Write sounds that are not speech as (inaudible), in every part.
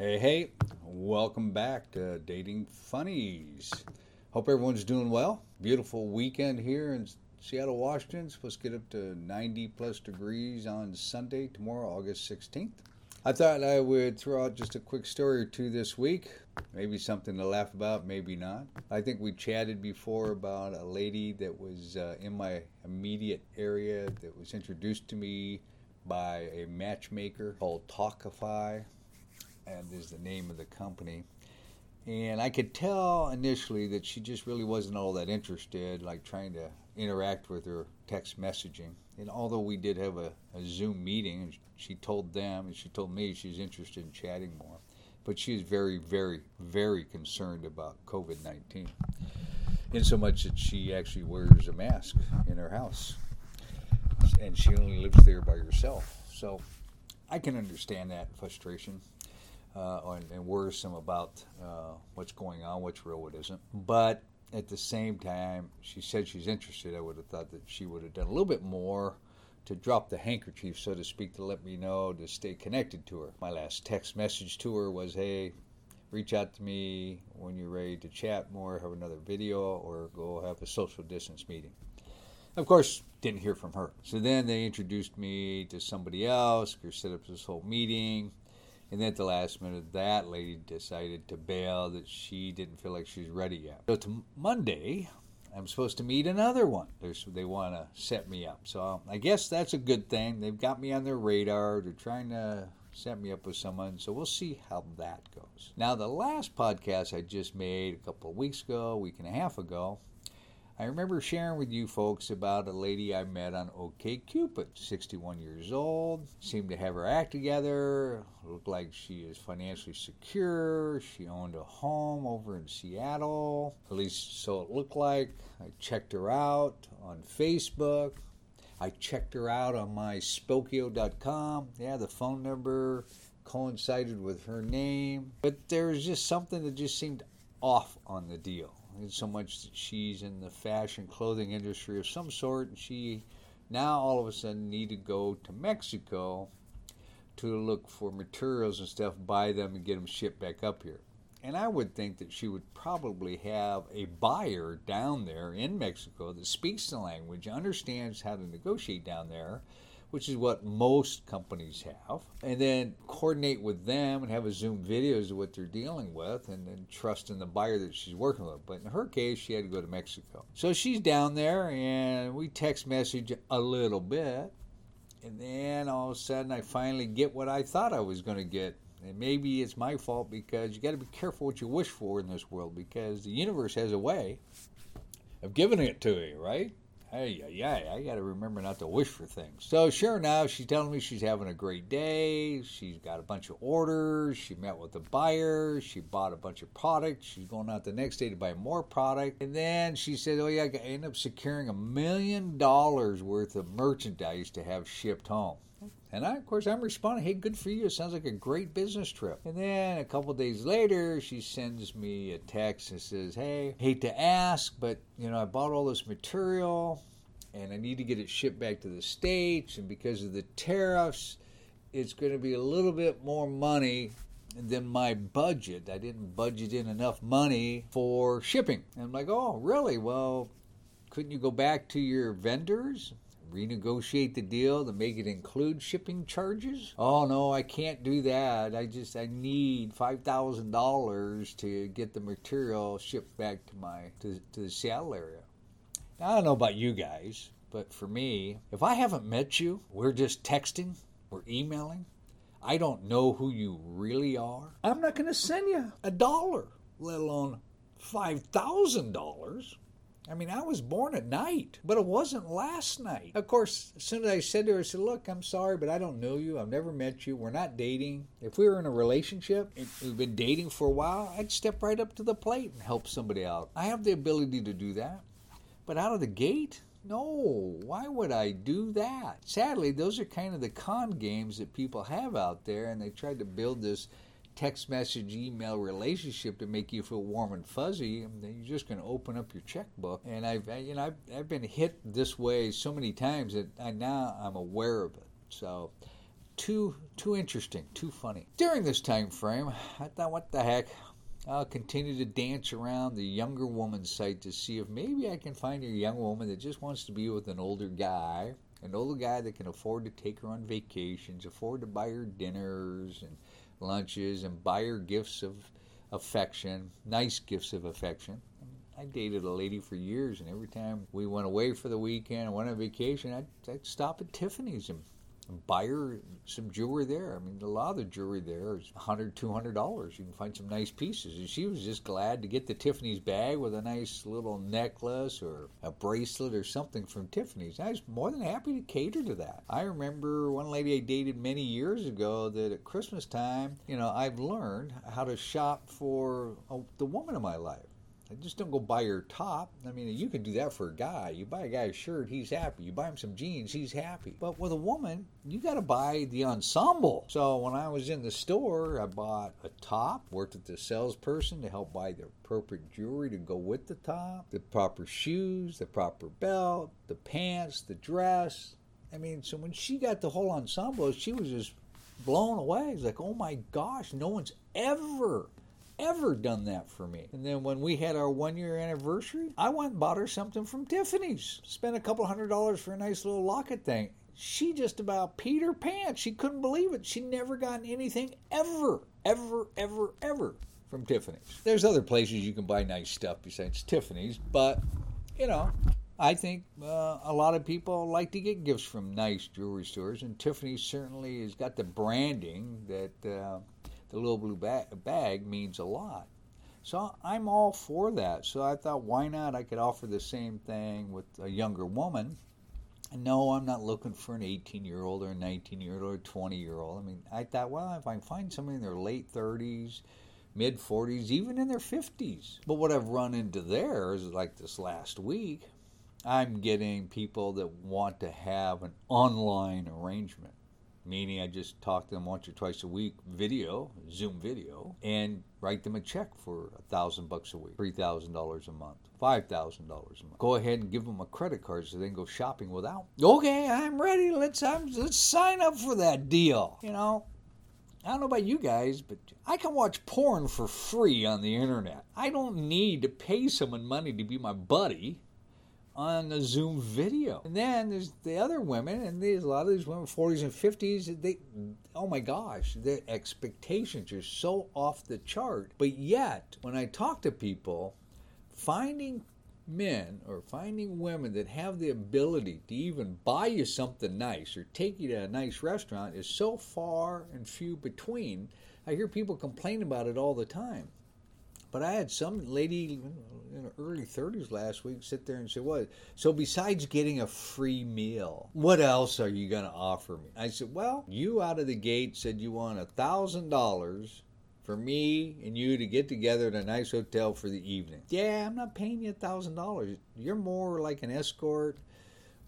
Hey, hey, welcome back to Dating Funnies. Hope everyone's doing well. Beautiful weekend here in Seattle, Washington. Supposed to get up to 90 plus degrees on Sunday, tomorrow, August 16th. I thought I would throw out just a quick story or two this week. Maybe something to laugh about, maybe not. I think we chatted before about a lady that was uh, in my immediate area that was introduced to me by a matchmaker called Talkify and is the name of the company. And I could tell initially that she just really wasn't all that interested, like trying to interact with her text messaging. And although we did have a, a Zoom meeting, she told them and she told me she's interested in chatting more, but she is very, very, very concerned about COVID 19. In so much that she actually wears a mask in her house. And she only lives there by herself. So I can understand that frustration uh, and, and, worrisome about uh, what's going on, what's real, what isn't. But at the same time, she said she's interested. I would have thought that she would have done a little bit more to drop the handkerchief, so to speak, to let me know to stay connected to her. My last text message to her was, hey, reach out to me when you're ready to chat more, have another video, or go have a social distance meeting. Of course, didn't hear from her. So then they introduced me to somebody else, set up this whole meeting. And then at the last minute, that lady decided to bail that she didn't feel like she's ready yet. So to Monday, I'm supposed to meet another one. There's, they want to set me up. So I guess that's a good thing. They've got me on their radar. They're trying to set me up with someone. So we'll see how that goes. Now, the last podcast I just made a couple of weeks ago, a week and a half ago, I remember sharing with you folks about a lady I met on OKCupid. 61 years old, seemed to have her act together, looked like she is financially secure. She owned a home over in Seattle, at least so it looked like. I checked her out on Facebook. I checked her out on my Spokeo.com. Yeah, the phone number coincided with her name. But there was just something that just seemed off on the deal so much that she's in the fashion clothing industry of some sort, and she now all of a sudden need to go to Mexico to look for materials and stuff, buy them, and get them shipped back up here. And I would think that she would probably have a buyer down there in Mexico that speaks the language, understands how to negotiate down there, which is what most companies have, and then coordinate with them and have a Zoom videos of what they're dealing with and then trust in the buyer that she's working with. But in her case, she had to go to Mexico. So she's down there and we text message a little bit. And then all of a sudden, I finally get what I thought I was going to get. And maybe it's my fault because you got to be careful what you wish for in this world because the universe has a way of giving it to you, right? Hey, yeah, I got to remember not to wish for things. So, sure enough, she's telling me she's having a great day. She's got a bunch of orders. She met with the buyer. She bought a bunch of products. She's going out the next day to buy more product. And then she said, oh, yeah, I end up securing a million dollars worth of merchandise to have shipped home. And I, of course, I'm responding, hey, good for you. It sounds like a great business trip. And then a couple days later, she sends me a text and says, hey, hate to ask, but, you know, I bought all this material and I need to get it shipped back to the States. And because of the tariffs, it's going to be a little bit more money than my budget. I didn't budget in enough money for shipping. And I'm like, oh, really? Well, couldn't you go back to your vendors? Renegotiate the deal to make it include shipping charges? Oh no, I can't do that. I just I need five thousand dollars to get the material shipped back to my to, to the Seattle area. Now, I don't know about you guys, but for me, if I haven't met you, we're just texting, we're emailing. I don't know who you really are. I'm not going to send you a dollar, let alone five thousand dollars. I mean, I was born at night, but it wasn't last night. Of course, as soon as I said to her, I said, Look, I'm sorry, but I don't know you. I've never met you. We're not dating. If we were in a relationship, we've been dating for a while, I'd step right up to the plate and help somebody out. I have the ability to do that. But out of the gate, no, why would I do that? Sadly, those are kind of the con games that people have out there, and they tried to build this text message email relationship to make you feel warm and fuzzy, and then you're just going to open up your checkbook. And I've you know I've, I've been hit this way so many times that I now I'm aware of it. So too too interesting, too funny. During this time frame, I thought, what the heck? I'll continue to dance around the younger woman's site to see if maybe I can find a young woman that just wants to be with an older guy, an older guy that can afford to take her on vacations, afford to buy her dinners and lunches, and buy her gifts of affection, nice gifts of affection. I dated a lady for years, and every time we went away for the weekend, went on vacation, I'd, I'd stop at Tiffany's and buy her some jewelry there. I mean, a lot of the jewelry there is $100, $200. You can find some nice pieces. And she was just glad to get the Tiffany's bag with a nice little necklace or a bracelet or something from Tiffany's. I was more than happy to cater to that. I remember one lady I dated many years ago that at Christmas time, you know, I've learned how to shop for oh, the woman of my life. Just don't go buy your top. I mean, you can do that for a guy. You buy a guy a shirt, he's happy. You buy him some jeans, he's happy. But with a woman, you got to buy the ensemble. So when I was in the store, I bought a top, worked with the salesperson to help buy the appropriate jewelry to go with the top, the proper shoes, the proper belt, the pants, the dress. I mean, so when she got the whole ensemble, she was just blown away. It's like, oh my gosh, no one's ever ever done that for me. And then when we had our one year anniversary, I went and bought her something from Tiffany's. Spent a couple hundred dollars for a nice little locket thing. She just about peed her pants. She couldn't believe it. She never gotten anything ever, ever, ever, ever from Tiffany's. There's other places you can buy nice stuff besides Tiffany's, but you know, I think uh, a lot of people like to get gifts from nice jewelry stores, and Tiffany certainly has got the branding that uh, the little blue bag, bag means a lot. So I'm all for that. So I thought, why not? I could offer the same thing with a younger woman. And No, I'm not looking for an 18 year old or a 19 year old or a 20 year old. I mean, I thought, well, if I find somebody in their late 30s, mid 40s, even in their 50s. But what I've run into there is like this last week, I'm getting people that want to have an online arrangement meaning I just talk to them once or twice a week, video, Zoom video, and write them a check for a thousand bucks a week, three thousand dollars a month, five thousand dollars a month. Go ahead and give them a credit card so they can go shopping without. Okay, I'm ready. Let's I'm, let's sign up for that deal. You know, I don't know about you guys, but I can watch porn for free on the internet. I don't need to pay someone money to be my buddy on the Zoom video. And then there's the other women, and there's a lot of these women, 40s and 50s, they, oh my gosh, their expectations are so off the chart. But yet, when I talk to people, finding men or finding women that have the ability to even buy you something nice or take you to a nice restaurant is so far and few between. I hear people complain about it all the time. But I had some lady in her early 30s last week sit there and say, What? So, besides getting a free meal, what else are you going to offer me? I said, Well, you out of the gate said you want a $1,000 for me and you to get together at a nice hotel for the evening. Yeah, I'm not paying you a $1,000. You're more like an escort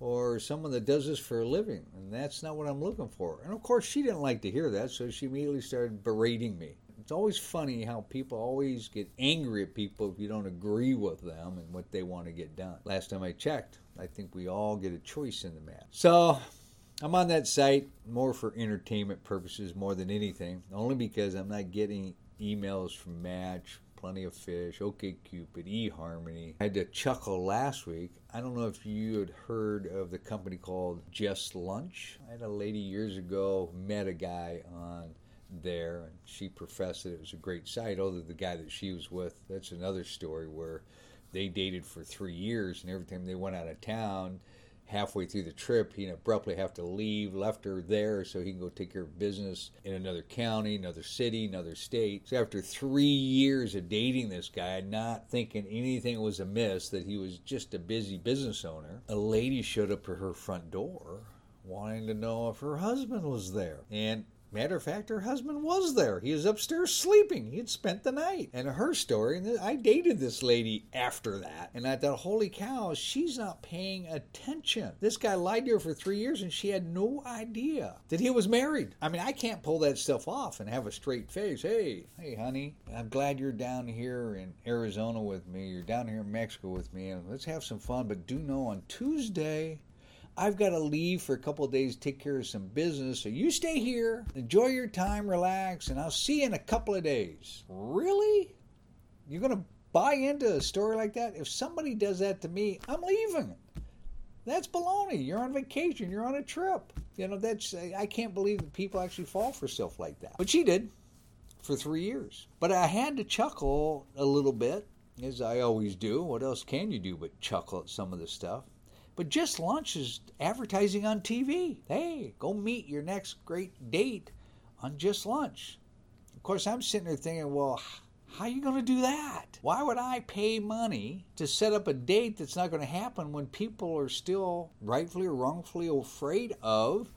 or someone that does this for a living, and that's not what I'm looking for. And of course, she didn't like to hear that, so she immediately started berating me it's always funny how people always get angry at people if you don't agree with them and what they want to get done. Last time I checked, I think we all get a choice in the matter. So I'm on that site more for entertainment purposes more than anything, only because I'm not getting emails from Match, Plenty of Fish, OK Cupid, eHarmony. I had to chuckle last week. I don't know if you had heard of the company called Just Lunch. I had a lady years ago met a guy on there, and she professed that it was a great site. Oh, Although the guy that she was with, that's another story where they dated for three years, and every time they went out of town, halfway through the trip, he abruptly have to leave, left her there so he can go take care of business in another county, another city, another state. So after three years of dating this guy, not thinking anything was amiss, that he was just a busy business owner, a lady showed up at her front door wanting to know if her husband was there. And Matter of fact, her husband was there. He was upstairs sleeping. He had spent the night. And her story, and I dated this lady after that. And I thought, holy cow, she's not paying attention. This guy lied to her for three years and she had no idea that he was married. I mean, I can't pull that stuff off and have a straight face. Hey, hey, honey, I'm glad you're down here in Arizona with me. You're down here in Mexico with me. And let's have some fun. But do know on Tuesday, I've got to leave for a couple of days, take care of some business. So you stay here, enjoy your time, relax, and I'll see you in a couple of days. Really? You're going to buy into a story like that? If somebody does that to me, I'm leaving. That's baloney. You're on vacation. You're on a trip. You know, that's, I can't believe that people actually fall for stuff like that. But she did for three years. But I had to chuckle a little bit, as I always do. What else can you do but chuckle at some of this stuff? But Just Lunch is advertising on TV. Hey, go meet your next great date on Just Lunch. Of course, I'm sitting there thinking, well, how are you going to do that? Why would I pay money to set up a date that's not going to happen when people are still rightfully or wrongfully afraid of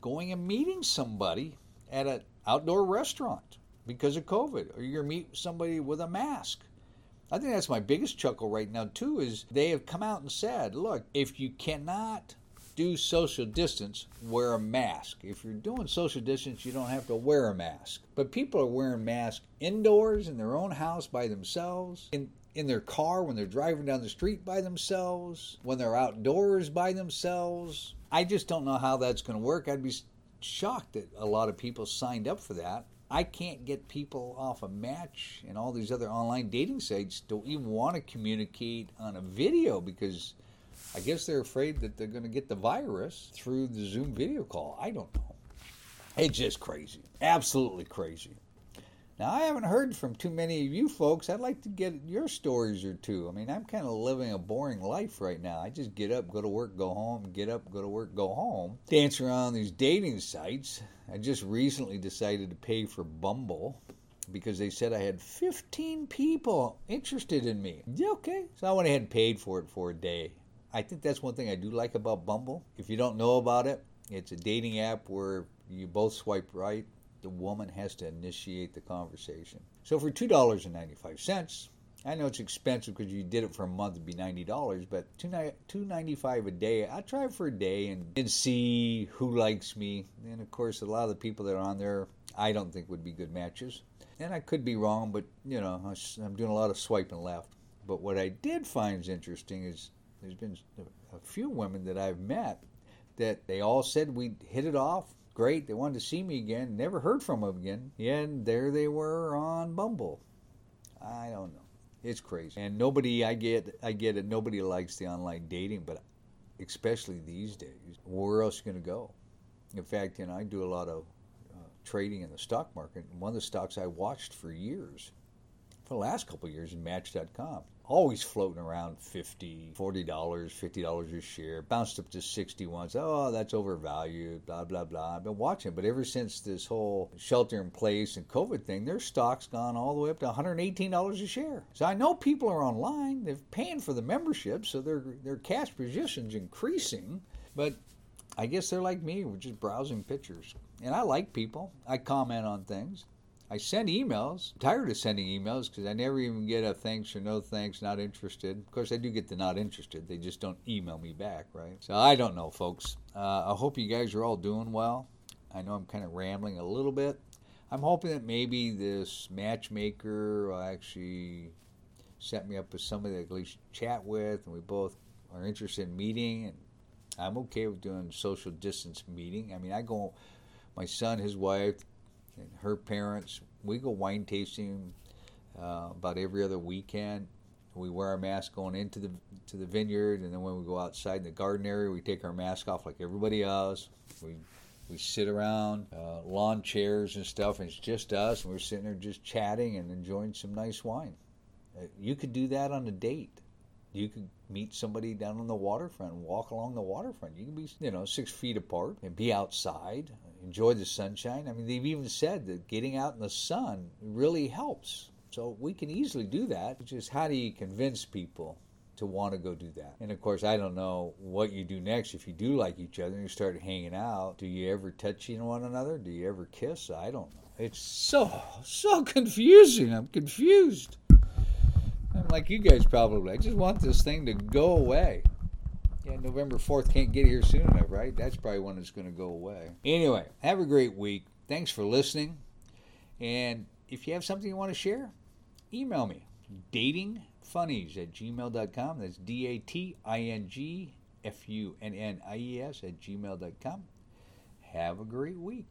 going and meeting somebody at an outdoor restaurant because of COVID, or you're meet somebody with a mask? I think that's my biggest chuckle right now, too, is they have come out and said, look, if you cannot do social distance, wear a mask. If you're doing social distance, you don't have to wear a mask. But people are wearing masks indoors in their own house by themselves, in in their car when they're driving down the street by themselves, when they're outdoors by themselves. I just don't know how that's going to work. I'd be shocked that a lot of people signed up for that. I can't get people off a match and all these other online dating sites don't even want to communicate on a video because I guess they're afraid that they're going to get the virus through the Zoom video call. I don't know. It's just crazy. Absolutely crazy. Now, I haven't heard from too many of you folks. I'd like to get your stories or two. I mean, I'm kind of living a boring life right now. I just get up, go to work, go home, get up, go to work, go home. Dance around these dating sites. I just recently decided to pay for Bumble because they said I had 15 people interested in me. Yeah, okay. So I went ahead and paid for it for a day. I think that's one thing I do like about Bumble. If you don't know about it, it's a dating app where you both swipe right the woman has to initiate the conversation. So for $2.95, I know it's expensive because you did it for a month, it'd be $90, but $2.95 a day, I'll try for a day and, and see who likes me. And of course, a lot of the people that are on there, I don't think would be good matches. And I could be wrong, but you know, I'm doing a lot of swiping left. But what I did find is interesting is there's been a few women that I've met that they all said we hit it off great. They wanted to see me again. Never heard from them again. And there they were on Bumble. I don't know. It's crazy. And nobody, I get, I get it. Nobody likes the online dating, but especially these days, where else are you going to go? In fact, you know, I do a lot of uh, trading in the stock market. One of the stocks I watched for years, for the last couple of years, is Match.com always floating around 50 $40, $50 a share. Bounced up to 60 once. Oh, that's overvalued, blah, blah, blah. I've been watching, but ever since this whole shelter in place and COVID thing, their stock's gone all the way up to $118 a share. So I know people are online. They're paying for the membership, so their, their cash position's increasing. But I guess they're like me. We're just browsing pictures. And I like people. I comment on things. I send emails. I'm tired of sending emails because I never even get a thanks or no thanks, not interested. Of course, I do get the not interested. They just don't email me back, right? So I don't know, folks. Uh, I hope you guys are all doing well. I know I'm kind of rambling a little bit. I'm hoping that maybe this matchmaker will actually set me up with somebody that at least chat with, and we both are interested in meeting. And I'm okay with doing social distance meeting. I mean, I go, my son, his wife, and her parents. We go wine tasting uh, about every other weekend. We wear our mask going into the to the vineyard, and then when we go outside in the garden area, we take our mask off like everybody else. We we sit around uh, lawn chairs and stuff, and it's just us, and we're sitting there just chatting and enjoying some nice wine. Uh, you could do that on a date. You could meet somebody down on the waterfront walk along the waterfront. You can be, you know, six feet apart and be outside enjoy the sunshine. I mean, they've even said that getting out in the sun really helps. So we can easily do that. It's just how do you convince people to want to go do that? And of course, I don't know what you do next. If you do like each other and you start hanging out, do you ever touch one another? Do you ever kiss? I don't know. It's so, so (laughs) confusing. I'm confused. Like you guys probably. I just want this thing to go away. Yeah, November 4th can't get here soon enough, right? That's probably when it's going to go away. Anyway, have a great week. Thanks for listening. And if you have something you want to share, email me datingfunnies at gmail.com. That's D A T I N G F U N N I E S, at gmail.com. Have a great week.